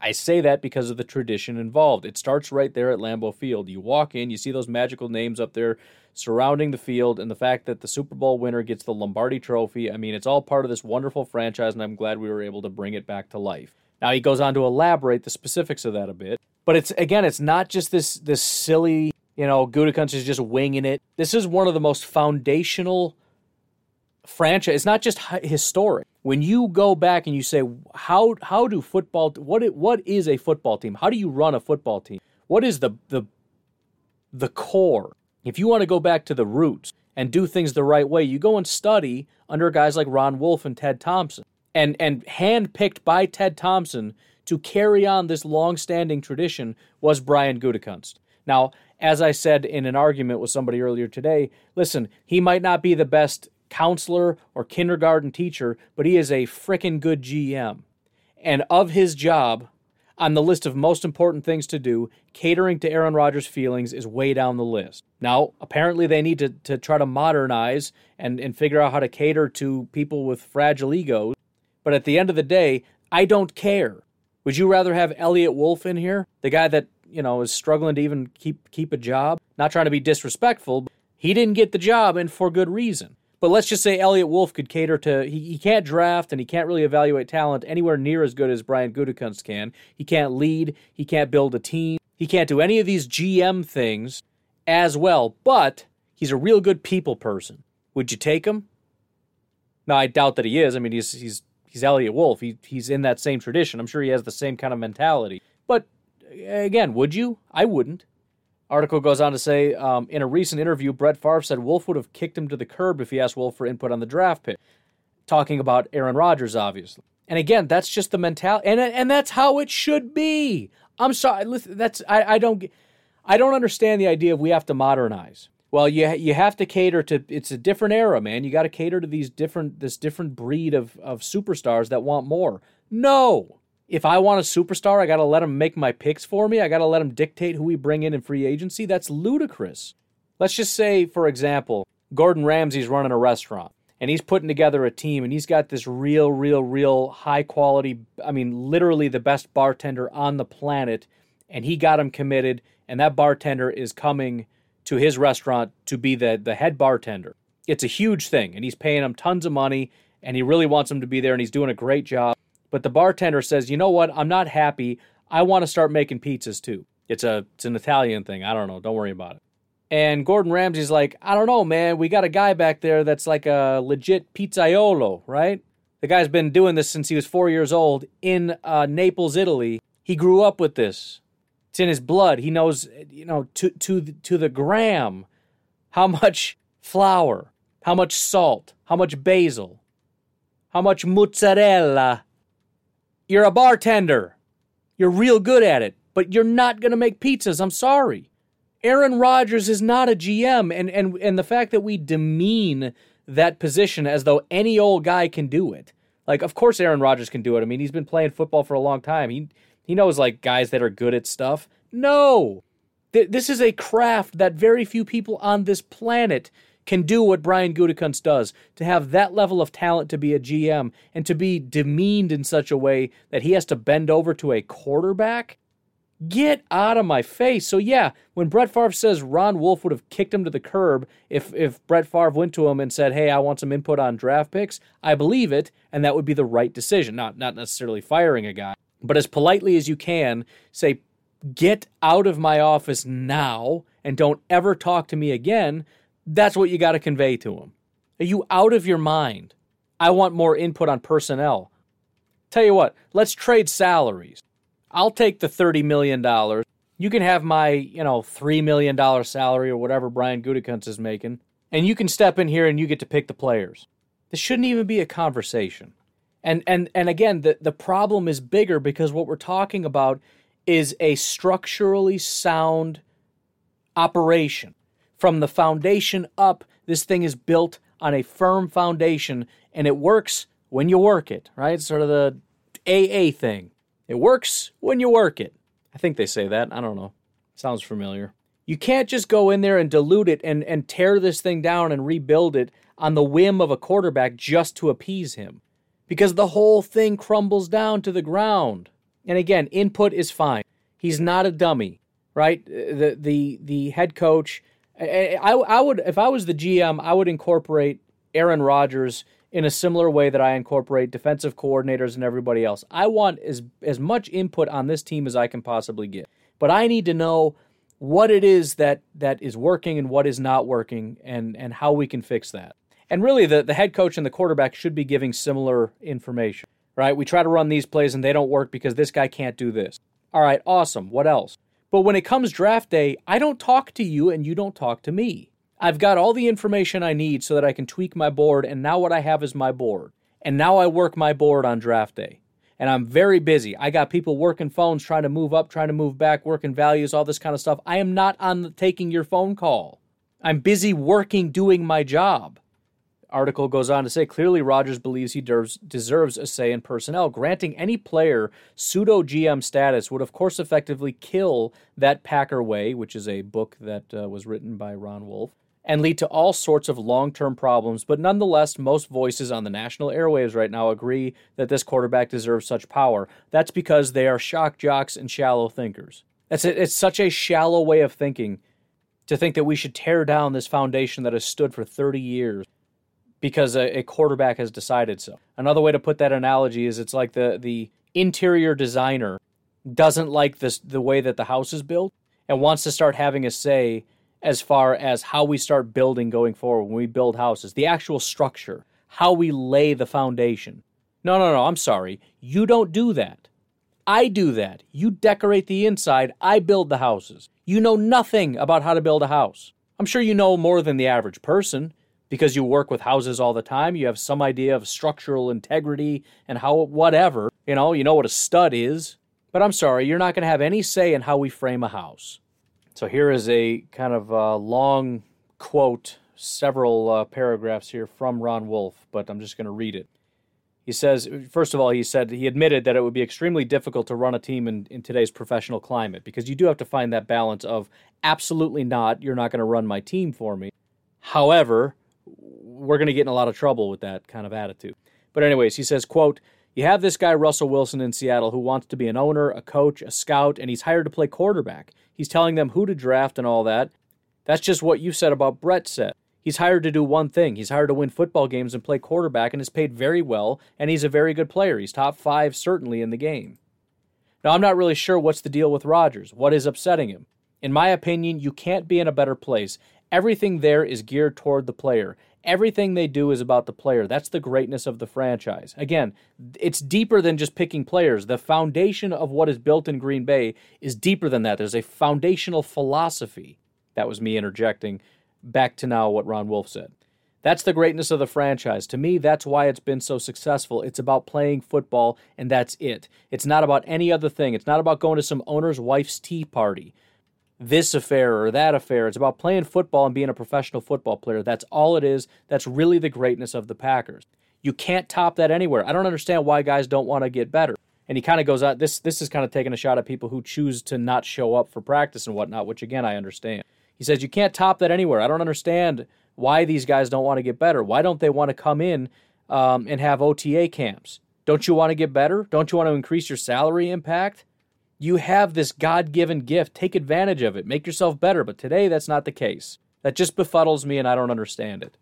I say that because of the tradition involved. It starts right there at Lambeau Field. You walk in, you see those magical names up there surrounding the field, and the fact that the Super Bowl winner gets the Lombardi trophy. I mean, it's all part of this wonderful franchise, and I'm glad we were able to bring it back to life. Now he goes on to elaborate the specifics of that a bit, but it's again, it's not just this this silly, you know, Gutekunst is just winging it. This is one of the most foundational franchise. It's not just historic. When you go back and you say how how do football what what is a football team? How do you run a football team? What is the the the core? If you want to go back to the roots and do things the right way, you go and study under guys like Ron Wolf and Ted Thompson. And and handpicked by Ted Thompson to carry on this long-standing tradition was Brian Gutekunst. Now, as I said in an argument with somebody earlier today, listen, he might not be the best counselor or kindergarten teacher, but he is a frickin' good GM. And of his job, on the list of most important things to do, catering to Aaron Rodgers' feelings is way down the list. Now, apparently, they need to, to try to modernize and, and figure out how to cater to people with fragile egos. But at the end of the day, I don't care. Would you rather have Eliot Wolf in here, the guy that you know is struggling to even keep keep a job? Not trying to be disrespectful, He didn't get the job, and for good reason. But let's just say Eliot Wolf could cater to. He, he can't draft and he can't really evaluate talent anywhere near as good as Brian Gutekunst can. He can't lead. He can't build a team. He can't do any of these GM things as well. But he's a real good people person. Would you take him? No, I doubt that he is. I mean, he's he's he's Eliot Wolf. He he's in that same tradition. I'm sure he has the same kind of mentality. But again, would you? I wouldn't. Article goes on to say um, in a recent interview, Brett Favre said Wolf would have kicked him to the curb if he asked Wolf for input on the draft pick. Talking about Aaron Rodgers, obviously. And again, that's just the mentality, and and that's how it should be. I'm sorry, that's I, I don't I don't understand the idea of we have to modernize. Well, you you have to cater to it's a different era, man. You got to cater to these different this different breed of of superstars that want more. No, if I want a superstar, I got to let him make my picks for me. I got to let him dictate who we bring in in free agency. That's ludicrous. Let's just say, for example, Gordon Ramsay's running a restaurant and he's putting together a team and he's got this real, real, real high quality, I mean, literally the best bartender on the planet. And he got him committed. And that bartender is coming to his restaurant to be the, the head bartender. It's a huge thing. And he's paying him tons of money and he really wants him to be there and he's doing a great job. But the bartender says, "You know what? I'm not happy. I want to start making pizzas too." It's a it's an Italian thing. I don't know. Don't worry about it. And Gordon Ramsay's like, "I don't know, man. We got a guy back there that's like a legit pizzaiolo, right? The guy's been doing this since he was 4 years old in uh, Naples, Italy. He grew up with this. It's in his blood. He knows, you know, to to to the gram how much flour, how much salt, how much basil, how much mozzarella you're a bartender. You're real good at it, but you're not going to make pizzas. I'm sorry. Aaron Rodgers is not a GM, and, and, and the fact that we demean that position as though any old guy can do it. Like, of course, Aaron Rodgers can do it. I mean, he's been playing football for a long time. He, he knows, like, guys that are good at stuff. No. Th- this is a craft that very few people on this planet can do what Brian Gutekunst does, to have that level of talent to be a GM and to be demeaned in such a way that he has to bend over to a quarterback, get out of my face. So yeah, when Brett Favre says Ron Wolf would have kicked him to the curb if if Brett Favre went to him and said, "Hey, I want some input on draft picks," I believe it, and that would be the right decision. Not not necessarily firing a guy, but as politely as you can say, "Get out of my office now." And don't ever talk to me again that's what you got to convey to them. Are you out of your mind? I want more input on personnel. Tell you what, let's trade salaries. I'll take the $30 million. You can have my, you know, $3 million salary or whatever Brian Gutekunst is making, and you can step in here and you get to pick the players. This shouldn't even be a conversation. And and and again, the, the problem is bigger because what we're talking about is a structurally sound operation from the foundation up, this thing is built on a firm foundation and it works when you work it, right? Sort of the AA thing. It works when you work it. I think they say that. I don't know. Sounds familiar. You can't just go in there and dilute it and, and tear this thing down and rebuild it on the whim of a quarterback just to appease him. Because the whole thing crumbles down to the ground. And again, input is fine. He's not a dummy, right? Uh, the the the head coach I, I, would if I was the GM, I would incorporate Aaron Rodgers in a similar way that I incorporate defensive coordinators and everybody else. I want as as much input on this team as I can possibly get. But I need to know what it is that that is working and what is not working and and how we can fix that. And really the, the head coach and the quarterback should be giving similar information. Right? We try to run these plays and they don't work because this guy can't do this. All right, awesome. What else? But when it comes draft day, I don't talk to you and you don't talk to me. I've got all the information I need so that I can tweak my board, and now what I have is my board. And now I work my board on draft day. And I'm very busy. I got people working phones, trying to move up, trying to move back, working values, all this kind of stuff. I am not on the, taking your phone call. I'm busy working, doing my job article goes on to say clearly Rodgers believes he deserves, deserves a say in personnel. Granting any player pseudo GM status would, of course, effectively kill that Packer way, which is a book that uh, was written by Ron Wolf, and lead to all sorts of long term problems. But nonetheless, most voices on the national airwaves right now agree that this quarterback deserves such power. That's because they are shock jocks and shallow thinkers. That's it. It's such a shallow way of thinking to think that we should tear down this foundation that has stood for 30 years because a, a quarterback has decided so. Another way to put that analogy is it's like the the interior designer doesn't like this the way that the house is built and wants to start having a say as far as how we start building going forward when we build houses, the actual structure, how we lay the foundation. No, no, no, I'm sorry. You don't do that. I do that. You decorate the inside, I build the houses. You know nothing about how to build a house. I'm sure you know more than the average person because you work with houses all the time. You have some idea of structural integrity and how whatever. You know, you know what a stud is. But I'm sorry, you're not going to have any say in how we frame a house. So here is a kind of uh, long quote, several uh, paragraphs here from Ron Wolf, but I'm just going to read it. He says, first of all, he said he admitted that it would be extremely difficult to run a team in, in today's professional climate because you do have to find that balance of absolutely not, you're not going to run my team for me. However, we're going to get in a lot of trouble with that kind of attitude. But anyways, he says, quote, you have this guy Russell Wilson in Seattle who wants to be an owner, a coach, a scout, and he's hired to play quarterback. He's telling them who to draft and all that. That's just what you said about Brett said. He's hired to do one thing. He's hired to win football games and play quarterback and is paid very well, and he's a very good player. He's top five, certainly, in the game. Now, I'm not really sure what's the deal with Rodgers. What is upsetting him? In my opinion, you can't be in a better place. Everything there is geared toward the player. Everything they do is about the player. That's the greatness of the franchise. Again, it's deeper than just picking players. The foundation of what is built in Green Bay is deeper than that. There's a foundational philosophy. That was me interjecting back to now what Ron Wolf said. That's the greatness of the franchise. To me, that's why it's been so successful. It's about playing football, and that's it. It's not about any other thing. It's not about going to some owner's wife's tea party, this affair or that affair. It's about playing football and being a professional football player. That's all it is. That's really the greatness of the Packers. You can't top that anywhere. I don't understand why guys don't want to get better. And he kind of goes out. This this is kind of taking a shot at people who choose to not show up for practice and whatnot, which again I understand. He says you can't top that anywhere. I don't understand why these guys don't want to get better. Why don't they want to come in um, and have OTA camps? Don't you want to get better? Don't you want to increase your salary impact? You have this God given gift. Take advantage of it. Make yourself better. But today, that's not the case. That just befuddles me and I don't understand it.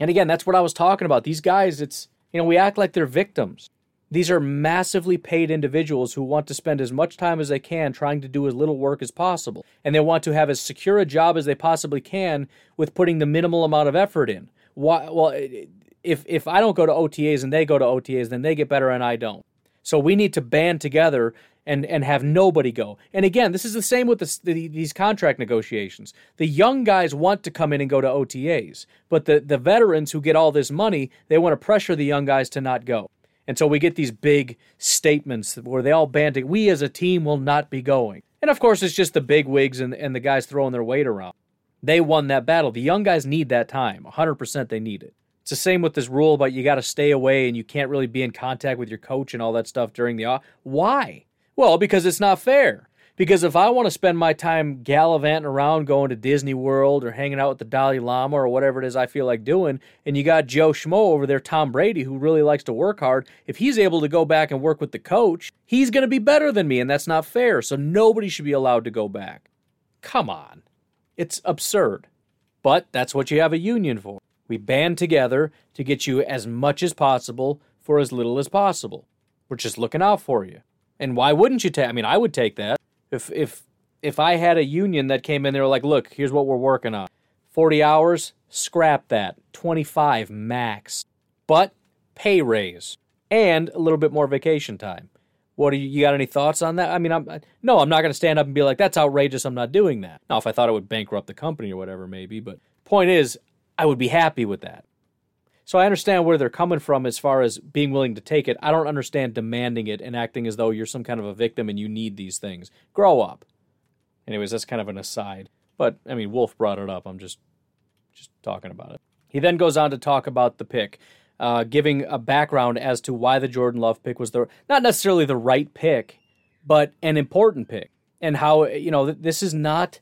And again, that's what I was talking about. These guys, it's, you know, we act like they're victims. These are massively paid individuals who want to spend as much time as they can trying to do as little work as possible. And they want to have as secure a job as they possibly can with putting the minimal amount of effort in. Why, well, if, if I don't go to OTAs and they go to OTAs, then they get better and I don't. So we need to band together and, and have nobody go. And again, this is the same with the, the, these contract negotiations. The young guys want to come in and go to OTAs, but the, the veterans who get all this money, they want to pressure the young guys to not go. And so we get these big statements where they all together. We as a team will not be going. And of course, it's just the big wigs and, and the guys throwing their weight around. They won that battle. The young guys need that time. 100% they need it. It's the same with this rule about you got to stay away and you can't really be in contact with your coach and all that stuff during the off. Why? Well, because it's not fair. Because if I want to spend my time gallivanting around going to Disney World or hanging out with the Dalai Lama or whatever it is I feel like doing, and you got Joe Schmo over there, Tom Brady, who really likes to work hard, if he's able to go back and work with the coach, he's going to be better than me, and that's not fair. So nobody should be allowed to go back. Come on. It's absurd. But that's what you have a union for. We band together to get you as much as possible for as little as possible. We're just looking out for you. And why wouldn't you take? I mean, I would take that. If if if I had a union that came in, they were like, "Look, here's what we're working on. 40 hours, scrap that. 25 max. But pay raise and a little bit more vacation time." What do you, you got any thoughts on that? I mean, I'm no, I'm not going to stand up and be like, "That's outrageous. I'm not doing that." Now, if I thought it would bankrupt the company or whatever, maybe. But point is, I would be happy with that. So I understand where they're coming from as far as being willing to take it. I don't understand demanding it and acting as though you're some kind of a victim and you need these things. Grow up. Anyways, that's kind of an aside. But I mean, Wolf brought it up. I'm just just talking about it. He then goes on to talk about the pick, uh, giving a background as to why the Jordan Love pick was the not necessarily the right pick, but an important pick, and how you know this is not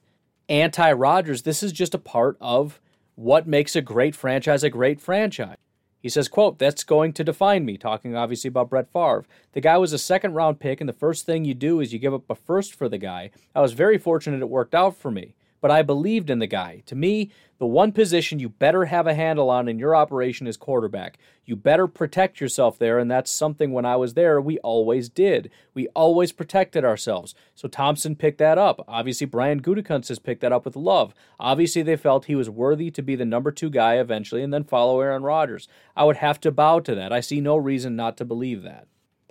anti Rodgers. This is just a part of what makes a great franchise a great franchise. He says, quote, that's going to define me, talking obviously about Brett Favre. The guy was a second round pick, and the first thing you do is you give up a first for the guy. I was very fortunate it worked out for me. But I believed in the guy. To me, the one position you better have a handle on in your operation is quarterback. You better protect yourself there, and that's something when I was there, we always did. We always protected ourselves. So Thompson picked that up. Obviously, Brian Gutekunst has picked that up with love. Obviously, they felt he was worthy to be the number two guy eventually and then follow Aaron Rodgers. I would have to bow to that. I see no reason not to believe that.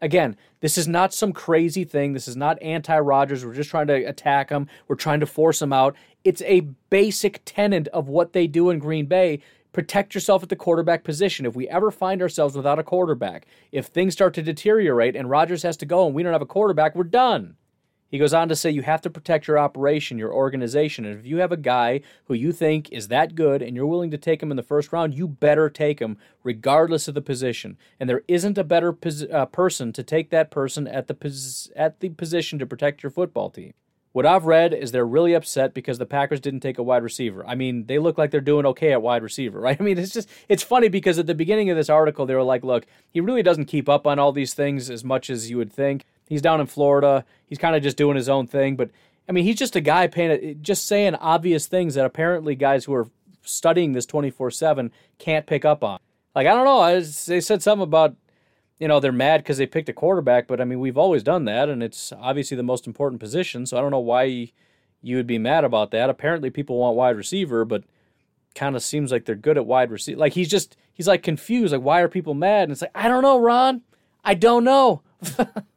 Again, this is not some crazy thing. This is not anti Rodgers. We're just trying to attack him. We're trying to force him out. It's a basic tenet of what they do in Green Bay. Protect yourself at the quarterback position. If we ever find ourselves without a quarterback, if things start to deteriorate and Rodgers has to go and we don't have a quarterback, we're done. He goes on to say you have to protect your operation, your organization. And if you have a guy who you think is that good and you're willing to take him in the first round, you better take him regardless of the position. And there isn't a better pos- uh, person to take that person at the pos- at the position to protect your football team. What I've read is they're really upset because the Packers didn't take a wide receiver. I mean, they look like they're doing okay at wide receiver, [laughs] right? I mean, it's just it's funny because at the beginning of this article they were like, "Look, he really doesn't keep up on all these things as much as you would think." He's down in Florida. He's kind of just doing his own thing. But I mean, he's just a guy paying, just saying obvious things that apparently guys who are studying this 24 7 can't pick up on. Like, I don't know. I, they said something about, you know, they're mad because they picked a quarterback. But I mean, we've always done that. And it's obviously the most important position. So I don't know why you would be mad about that. Apparently, people want wide receiver, but kind of seems like they're good at wide receiver. Like, he's just, he's like confused. Like, why are people mad? And it's like, I don't know, Ron. I don't know. [laughs]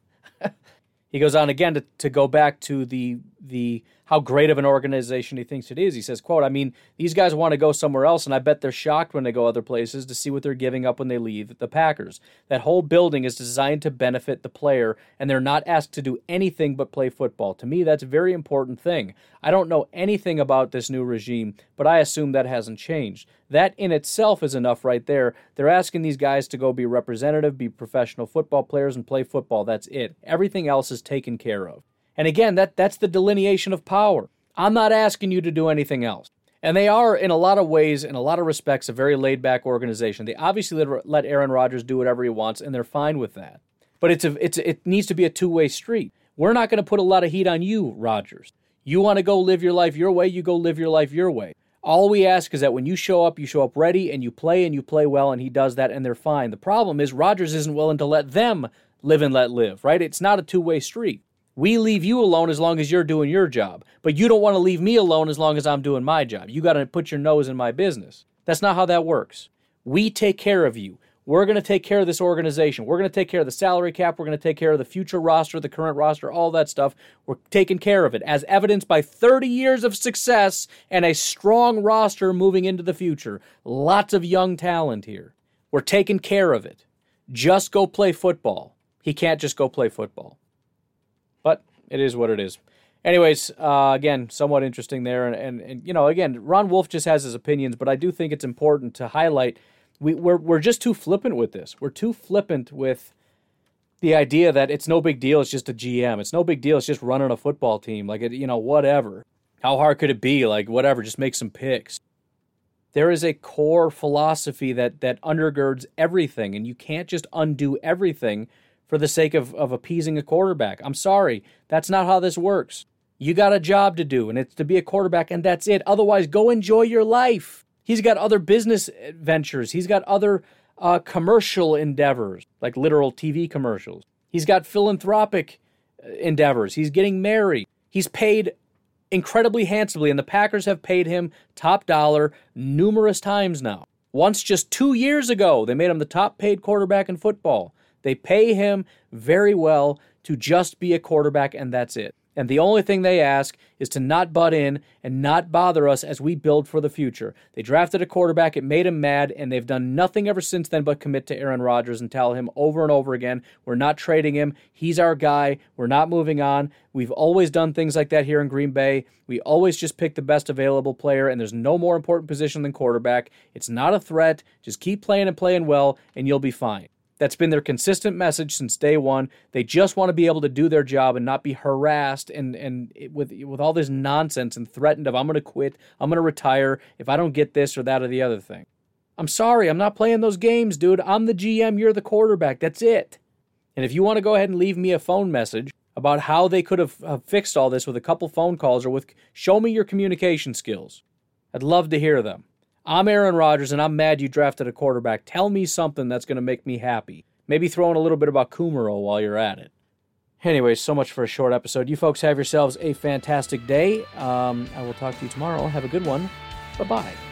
He goes on again to, to go back to the the how great of an organization he thinks it is. He says, quote, I mean, these guys want to go somewhere else, and I bet they're shocked when they go other places to see what they're giving up when they leave the Packers. That whole building is designed to benefit the player, and they're not asked to do anything but play football. To me, that's a very important thing. I don't know anything about this new regime, but I assume that hasn't changed. That in itself is enough right there. They're asking these guys to go be representative, be professional football players, and play football. That's it. Everything else is taken care of. And again, that, that's the delineation of power. I'm not asking you to do anything else. And they are, in a lot of ways, in a lot of respects, a very laid back organization. They obviously let, Aaron Rodgers do whatever he wants, and they're fine with that. But it's a, it's a, it needs to be a two way street. We're not going to put a lot of heat on you, Rodgers. You want to go live your life your way, you go live your life your way. All we ask is that when you show up, you show up ready and you play and you play well, and he does that, and they're fine. The problem is Rodgers isn't willing to let them live and let live, right? It's not a two way street. We leave you alone as long as you're doing your job, but you don't want to leave me alone as long as I'm doing my job. You got to put your nose in my business. That's not how that works. We take care of you. We're going to take care of this organization. We're going to take care of the salary cap. We're going to take care of the future roster, the current roster, all that stuff. We're taking care of it, as evidenced by 30 years of success and a strong roster moving into the future. Lots of young talent here. We're taking care of it. Just go play football. He can't just go play football it is what it is. Anyways, uh, again, somewhat interesting there, and, and and you know, again, Ron Wolf just has his opinions, but I do think it's important to highlight we, we're we're just too flippant with this. We're too flippant with the idea that it's no big deal. It's just a GM. It's no big deal. It's just running a football team. Like it, you know, whatever. How hard could it be? Like whatever. Just make some picks. There is a core philosophy that that undergirds everything, and you can't just undo everything for the sake of, of appeasing a quarterback. I'm sorry, that's not how this works. You got a job to do, and it's to be a quarterback, and that's it. Otherwise, go enjoy your life. He's got other business ventures, he's got other uh, commercial endeavors, like literal TV commercials. He's got philanthropic uh, endeavors. He's getting married. He's paid incredibly handsomely, and the Packers have paid him top dollar numerous times now. Once just two years ago, they made him the top paid quarterback in football. They pay him very well to just be a quarterback, and that's it. And the only thing they ask is to not butt in and not bother us as we build for the future. They drafted a quarterback, it made him mad, and they've done nothing ever since then but commit to Aaron Rodgers and tell him over and over again, we're not trading him. He's our guy. We're not moving on. We've always done things like that here in Green Bay. We always just pick the best available player, and there's no more important position than quarterback. It's not a threat. Just keep playing and playing well, and you'll be fine. That's been their consistent message since day one. They just want to be able to do their job and not be harassed and and with with all this nonsense and threatened of I'm going to quit, I'm going to retire if I don't get this or that or the other thing. I'm sorry, I'm not playing those games, dude. I'm the GM, you're the quarterback. That's it. And if you want to go ahead and leave me a phone message about how they could have, have fixed all this with a couple phone calls or with show me your communication skills. I'd love to hear them. I'm Aaron Rodgers and I'm mad you drafted a quarterback. Tell me something that's going to make me happy. Maybe throw in a little bit about Kumerow while you're at it. Anyways, so much for a short episode. You folks have yourselves a fantastic day. Um, I will talk to you tomorrow. Have a good one. Bye bye.